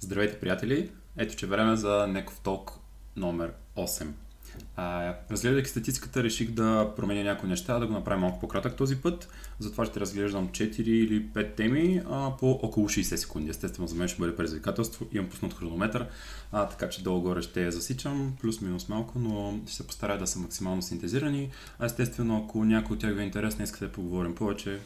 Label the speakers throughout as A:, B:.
A: Здравейте, приятели! Ето, че време за Неков Толк номер 8. А, разгледайки статистиката, реших да променя някои неща, да го направя малко по-кратък този път. Затова ще разглеждам 4 или 5 теми а, по около 60 секунди. Естествено, за мен ще бъде предизвикателство. Имам пуснат хронометър, а, така че долу-горе ще я засичам, плюс-минус малко, но ще се постарая да са максимално синтезирани. А естествено, ако някой от тях ви е интересно, искате да поговорим повече,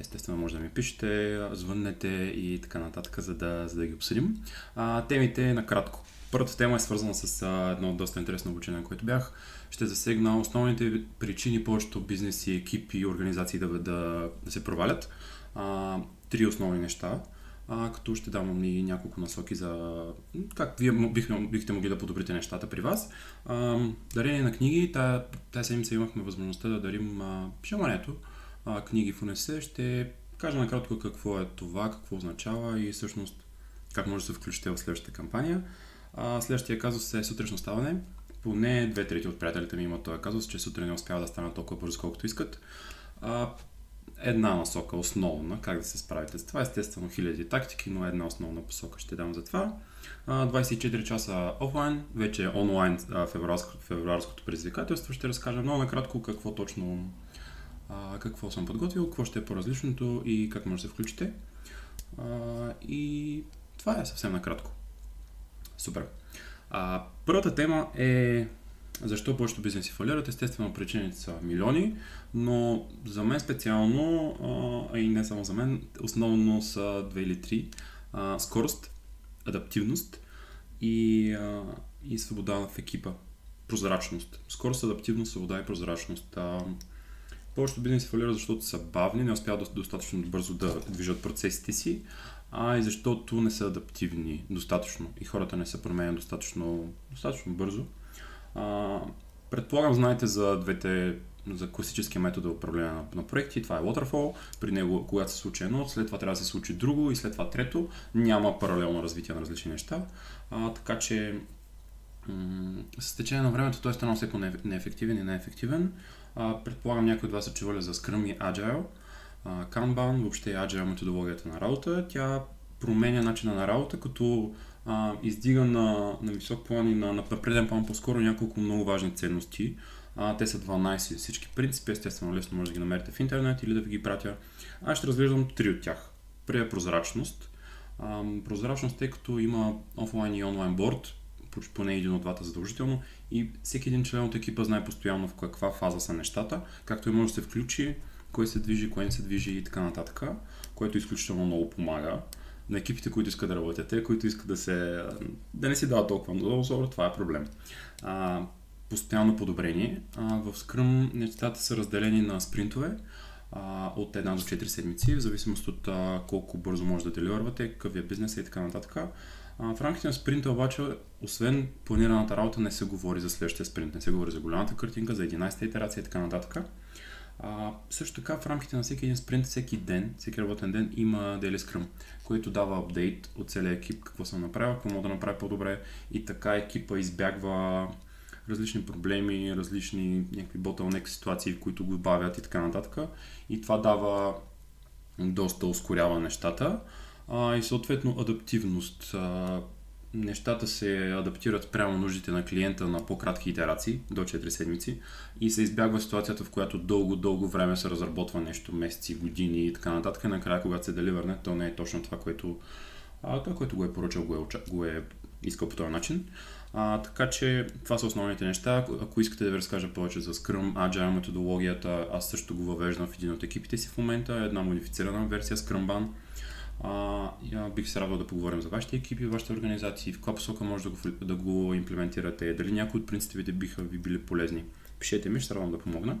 A: естествено може да ми пишете, звъннете и така нататък, за да, за да ги обсъдим. А, темите накратко. Първата тема е свързана с а, едно доста интересно обучение, което бях. Ще засегна основните причини повечето бизнеси, екипи и организации да, да, да се провалят. А, три основни неща, а, като ще дам и няколко насоки за как вие бихме, бихте могли да подобрите нещата при вас. А, дарение на книги. Тая седмица имахме възможността да дарим а, пишемането а, книги в УНС. Ще кажа накратко какво е това, какво означава и всъщност как може да се включите в следващата кампания. А, следващия казус е сутрешно ставане. Поне две трети от приятелите ми имат този казус, че сутрин не успява да стана толкова бързо, колкото искат. А, една насока, основна, как да се справите с това. Естествено, хиляди тактики, но една основна посока ще дам за това. 24 часа офлайн, вече онлайн февруарското предизвикателство. Ще разкажа много накратко какво точно а, какво съм подготвил, какво ще е по-различното и как може да се включите. А, и това е съвсем накратко. Супер. А, първата тема е защо повечето бизнеси фалират. Естествено, причините са милиони, но за мен специално, а и не само за мен, основно са две или три. А, скорост, адаптивност и, а, и свобода в екипа. Прозрачност. Скорост, адаптивност, свобода и прозрачност. А, повечето бизнеси фалират, защото са бавни, не успяват достатъчно бързо да движат процесите си, а и защото не са адаптивни достатъчно и хората не се променят достатъчно, достатъчно бързо. А, предполагам, знаете за двете за класическия метод за управление на, на проекти. Това е Waterfall. При него, когато се случи едно, след това трябва да се случи друго и след това трето. Няма паралелно развитие на различни неща. А, така че м- с течение на времето той е станал все по-неефективен и неефективен. Предполагам някои от вас са чували за Scrum и Agile. Kanban, въобще Agile методологията на работа. Тя променя начина на работа, като издига на, на висок план и на, на преден план по-скоро няколко много важни ценности. Те са 12 всички принципи, естествено лесно може да ги намерите в интернет или да ви ги пратя. Аз ще разглеждам три от тях. Първият е прозрачност. Прозрачност, тъй като има офлайн и онлайн борд, поне един от двата задължително и всеки един член от екипа знае постоянно в каква фаза са нещата, както и може да се включи, кой се движи, кой не се движи и така нататък, което изключително много помага на екипите, които искат да работят, те, които искат да се да не си дават толкова много това е проблем. А, постоянно подобрение. А, в Scrum нещата са разделени на спринтове а, от една до 4 седмици, в зависимост от а, колко бързо може да деливървате, какъв е бизнес и така нататък. В рамките на спринта обаче, освен планираната работа, не се говори за следващия спринт, не се говори за голямата картинка, за 11-та итерация и така нататък. А, също така в рамките на всеки един спринт, всеки ден, всеки работен ден има Daily Scrum, който дава апдейт от целия екип, какво съм направил, какво мога да направя по-добре и така екипа избягва различни проблеми, различни някакви bottleneck ситуации, които го бавят и така нататък. И това дава доста ускорява нещата а, и съответно адаптивност. А, нещата се адаптират прямо нуждите на клиента на по-кратки итерации, до 4 седмици, и се избягва ситуацията, в която дълго-дълго време се разработва нещо, месеци, години и така нататък. И накрая, когато се деливърне, то не е точно това, което, а, това, което го е поръчал, го е, го е искал по този начин. А, така че това са основните неща. Ако искате да ви разкажа повече за Scrum, Agile методологията, аз също го въвеждам в един от екипите си в момента, една модифицирана версия Scrumban. А, бих се радвал да поговорим за вашите екипи, вашите организации, в каква посока може да го, да го имплементирате, дали някои от принципите биха ви били полезни. Пишете ми, ще се радвам да помогна.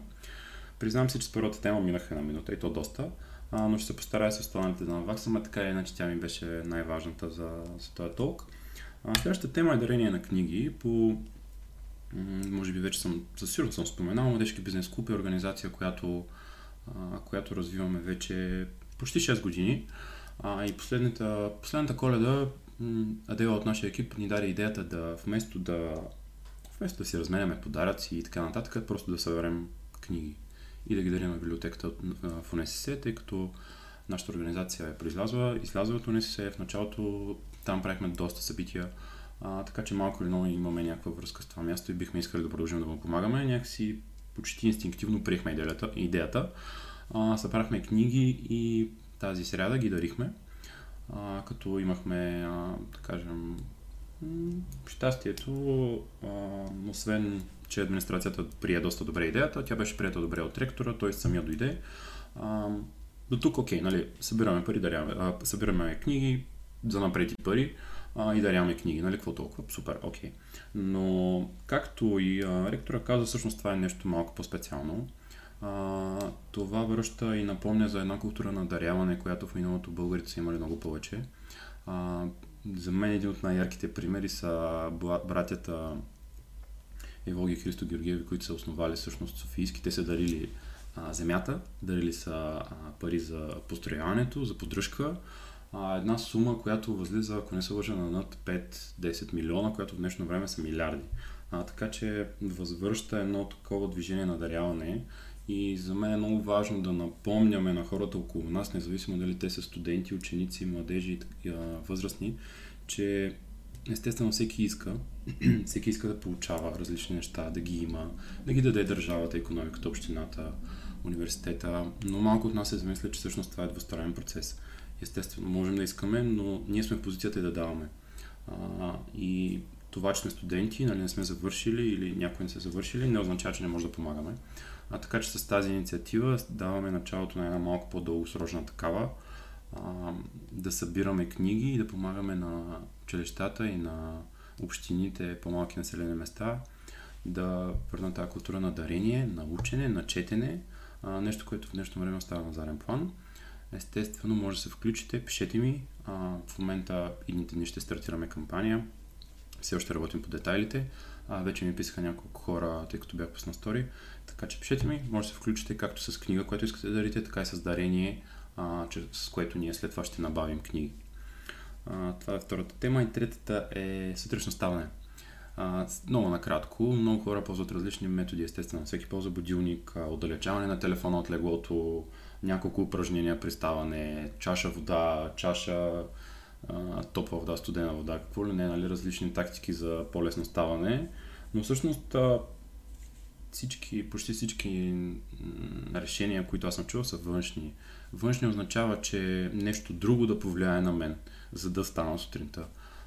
A: Признавам се, че с първата тема минах една минута и то доста, а, но ще се постарая с останалите да наваксам, така или иначе тя ми беше най-важната за, за този толк. А, следващата тема е дарение на книги по може би вече съм, със сигурност съм споменал, Младежки бизнес клуб е организация, която, а, която развиваме вече почти 6 години. А, и последната, последната коледа Адела от нашия екип ни даде идеята да вместо да вместо да си разменяме подаръци и така нататък, просто да съберем книги и да ги дарим на библиотеката в УНСС, тъй като нашата организация е произлязла, излязла от УНСС, в началото там правихме доста събития, а, така че малко или много имаме някаква връзка с това място и бихме искали да продължим да му помагаме. Някакси почти инстинктивно приехме идеята. идеята. Събрахме книги и тази сряда ги дарихме, а, като имахме, а, да кажем, щастието, а, освен че администрацията прие доста добре идеята, тя беше прията добре от ректора, той самия дойде. А, до тук окей, нали, събираме пари, даряваме, а, събираме книги, за напред и пари а, и даряваме книги, нали, какво толкова, супер, окей. Но, както и а, ректора каза, всъщност това е нещо малко по-специално. А, това връща и напомня за една култура на даряване, която в миналото българите са имали много повече. А, за мен един от най-ярките примери са братята Евоги и Христо Георгиеви, които са основали всъщност Софийски. Те са дарили а, земята, дарили са а, пари за построяването, за поддръжка. А, една сума, която възлиза, ако не се лъжа, на над 5-10 милиона, която в днешно време са милиарди. А, така че възвръща едно такова движение на даряване и за мен е много важно да напомняме на хората около нас, независимо дали те са студенти, ученици, младежи и възрастни, че естествено всеки иска, всеки иска да получава различни неща, да ги има, да ги даде държавата, економиката, общината, университета, но малко от нас се замисля, че всъщност това е двустранен процес. Естествено, можем да искаме, но ние сме в позицията и да даваме. А, това, че сме студенти, нали, не сме завършили или някои не са завършили, не означава, че не може да помагаме. А така че с тази инициатива даваме началото на една малко по-дългосрочна такава, а, да събираме книги и да помагаме на училищата и на общините, по-малки населени места, да върнат тази култура на дарение, на учене, на четене, а, нещо, което в днешно време остава на заден план. Естествено, може да се включите, пишете ми. А, в момента идните дни ще стартираме кампания. Все още работим по детайлите. А, вече ми писаха няколко хора, тъй като бях пусна стори. Така че пишете ми, може да се включите както с книга, която искате да дарите, така и с дарение, а, с което ние след това ще набавим книги. А, това е втората тема. И третата е сутрешно ставане. А, много накратко, много хора ползват различни методи, естествено. Всеки ползва будилник, отдалечаване на телефона от леглото, няколко упражнения при ставане, чаша вода, чаша топла вода, студена вода, какво ли не, нали, различни тактики за по-лесно ставане. Но всъщност всички, почти всички решения, които аз съм чувал, са външни. Външни означава, че нещо друго да повлияе на мен, за да стана сутринта.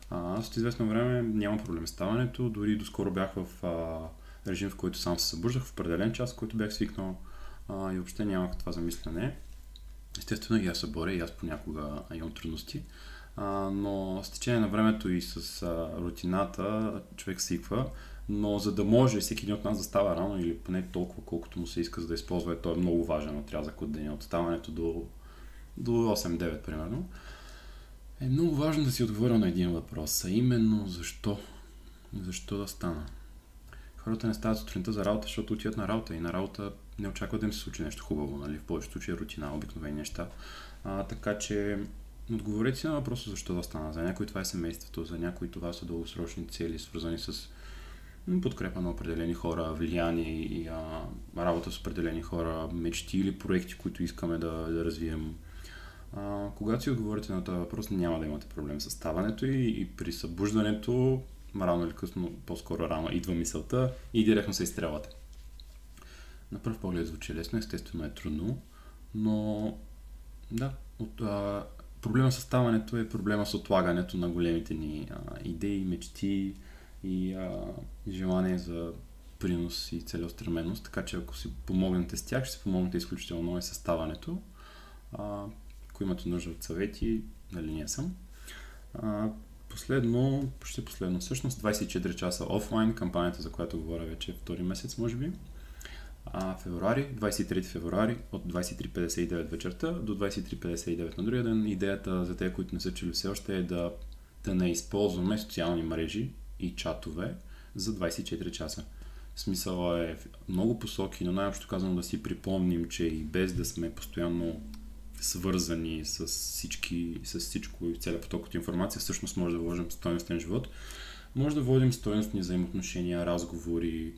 A: Аз от известно време нямам проблем с ставането, дори доскоро бях в а, режим, в който сам се събуждах в определен час, в който бях свикнал а, и въобще нямах това замислене. Естествено и аз се боря, и аз понякога имам трудности, но с течение на времето и с а, рутината човек свиква, но за да може всеки един от нас да става рано или поне толкова колкото му се иска за да използва, той е много важен отрязък от деня, от ставането до, до 8-9 примерно, е много важно да си отговоря на един въпрос, а именно защо? Защо да стана? Хората не стават сутринта за работа, защото отиват на работа и на работа не очакват да им се случи нещо хубаво, нали? В повечето случаи е рутина, обикновени неща. А, така че отговорете си на въпроса защо да стана. За някой това е семейството, за някой това са дългосрочни цели, свързани с подкрепа на определени хора, влияние и а, работа с определени хора, мечти или проекти, които искаме да, да развием. А, когато си отговорите на този въпрос, няма да имате проблем с ставането и, и при събуждането, рано или късно, по-скоро рано, идва мисълта и директно се изстрелвате. На пръв поглед звучи лесно, естествено е трудно, но да, от, а, проблема с ставането е проблема с отлагането на големите ни а, идеи, мечти и а, желание за принос и целеустременост, така че ако си помогнете с тях, ще си помогнете изключително и с ставането. А, ако имате нужда от съвети, нали ние съм. А, последно, почти последно, всъщност 24 часа офлайн, кампанията, за която говоря вече втори месец, може би. А, февруари, 23 февруари, от 23.59 вечерта до 23.59 на другия ден. Идеята за те, които не са чули все още е да, да не използваме социални мрежи и чатове за 24 часа. Смисъл е много посоки, но най-общо казано да си припомним, че и без да сме постоянно свързани с, всички, с всичко и целият поток от информация, всъщност може да вложим стоеностен живот. Може да водим стоеностни взаимоотношения, разговори,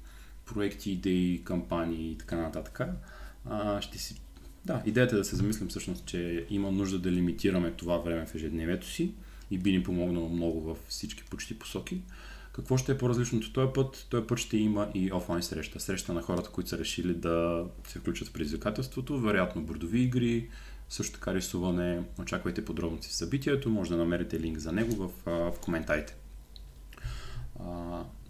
A: проекти, идеи, кампании и така нататък. А, ще си да, идеята е да се замислим всъщност, че има нужда да лимитираме това време в ежедневието си и би ни помогнало много във всички почти посоки. Какво ще е по-различното този път? Този път ще има и офлайн среща. Среща на хората, които са решили да се включат в предизвикателството, вероятно бордови игри, също така рисуване. Очаквайте подробности в събитието, може да намерите линк за него в, в коментарите.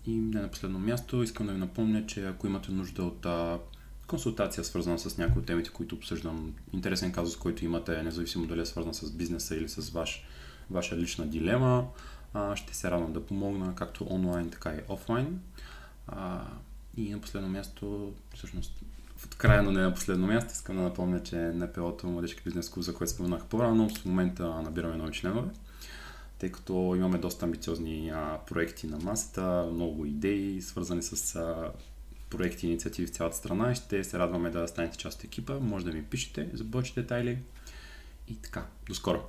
A: И не на последно място, искам да ви напомня, че ако имате нужда от а, консултация, свързана с някои от темите, които обсъждам, интересен казус, който имате, независимо дали е свързан с бизнеса или с ваш, ваша лична дилема, а, ще се радвам да помогна както онлайн, така и офлайн. А, и на последно място, всъщност, в края, но не на последно място, искам да напомня, че НПО-то Младежки бизнес клуб, за което споменах по-рано, в момента набираме нови членове тъй като имаме доста амбициозни а, проекти на масата, много идеи, свързани с а, проекти и инициативи в цялата страна ще се радваме да станете част от екипа. Може да ми пишете за повече детайли. И така, до скоро!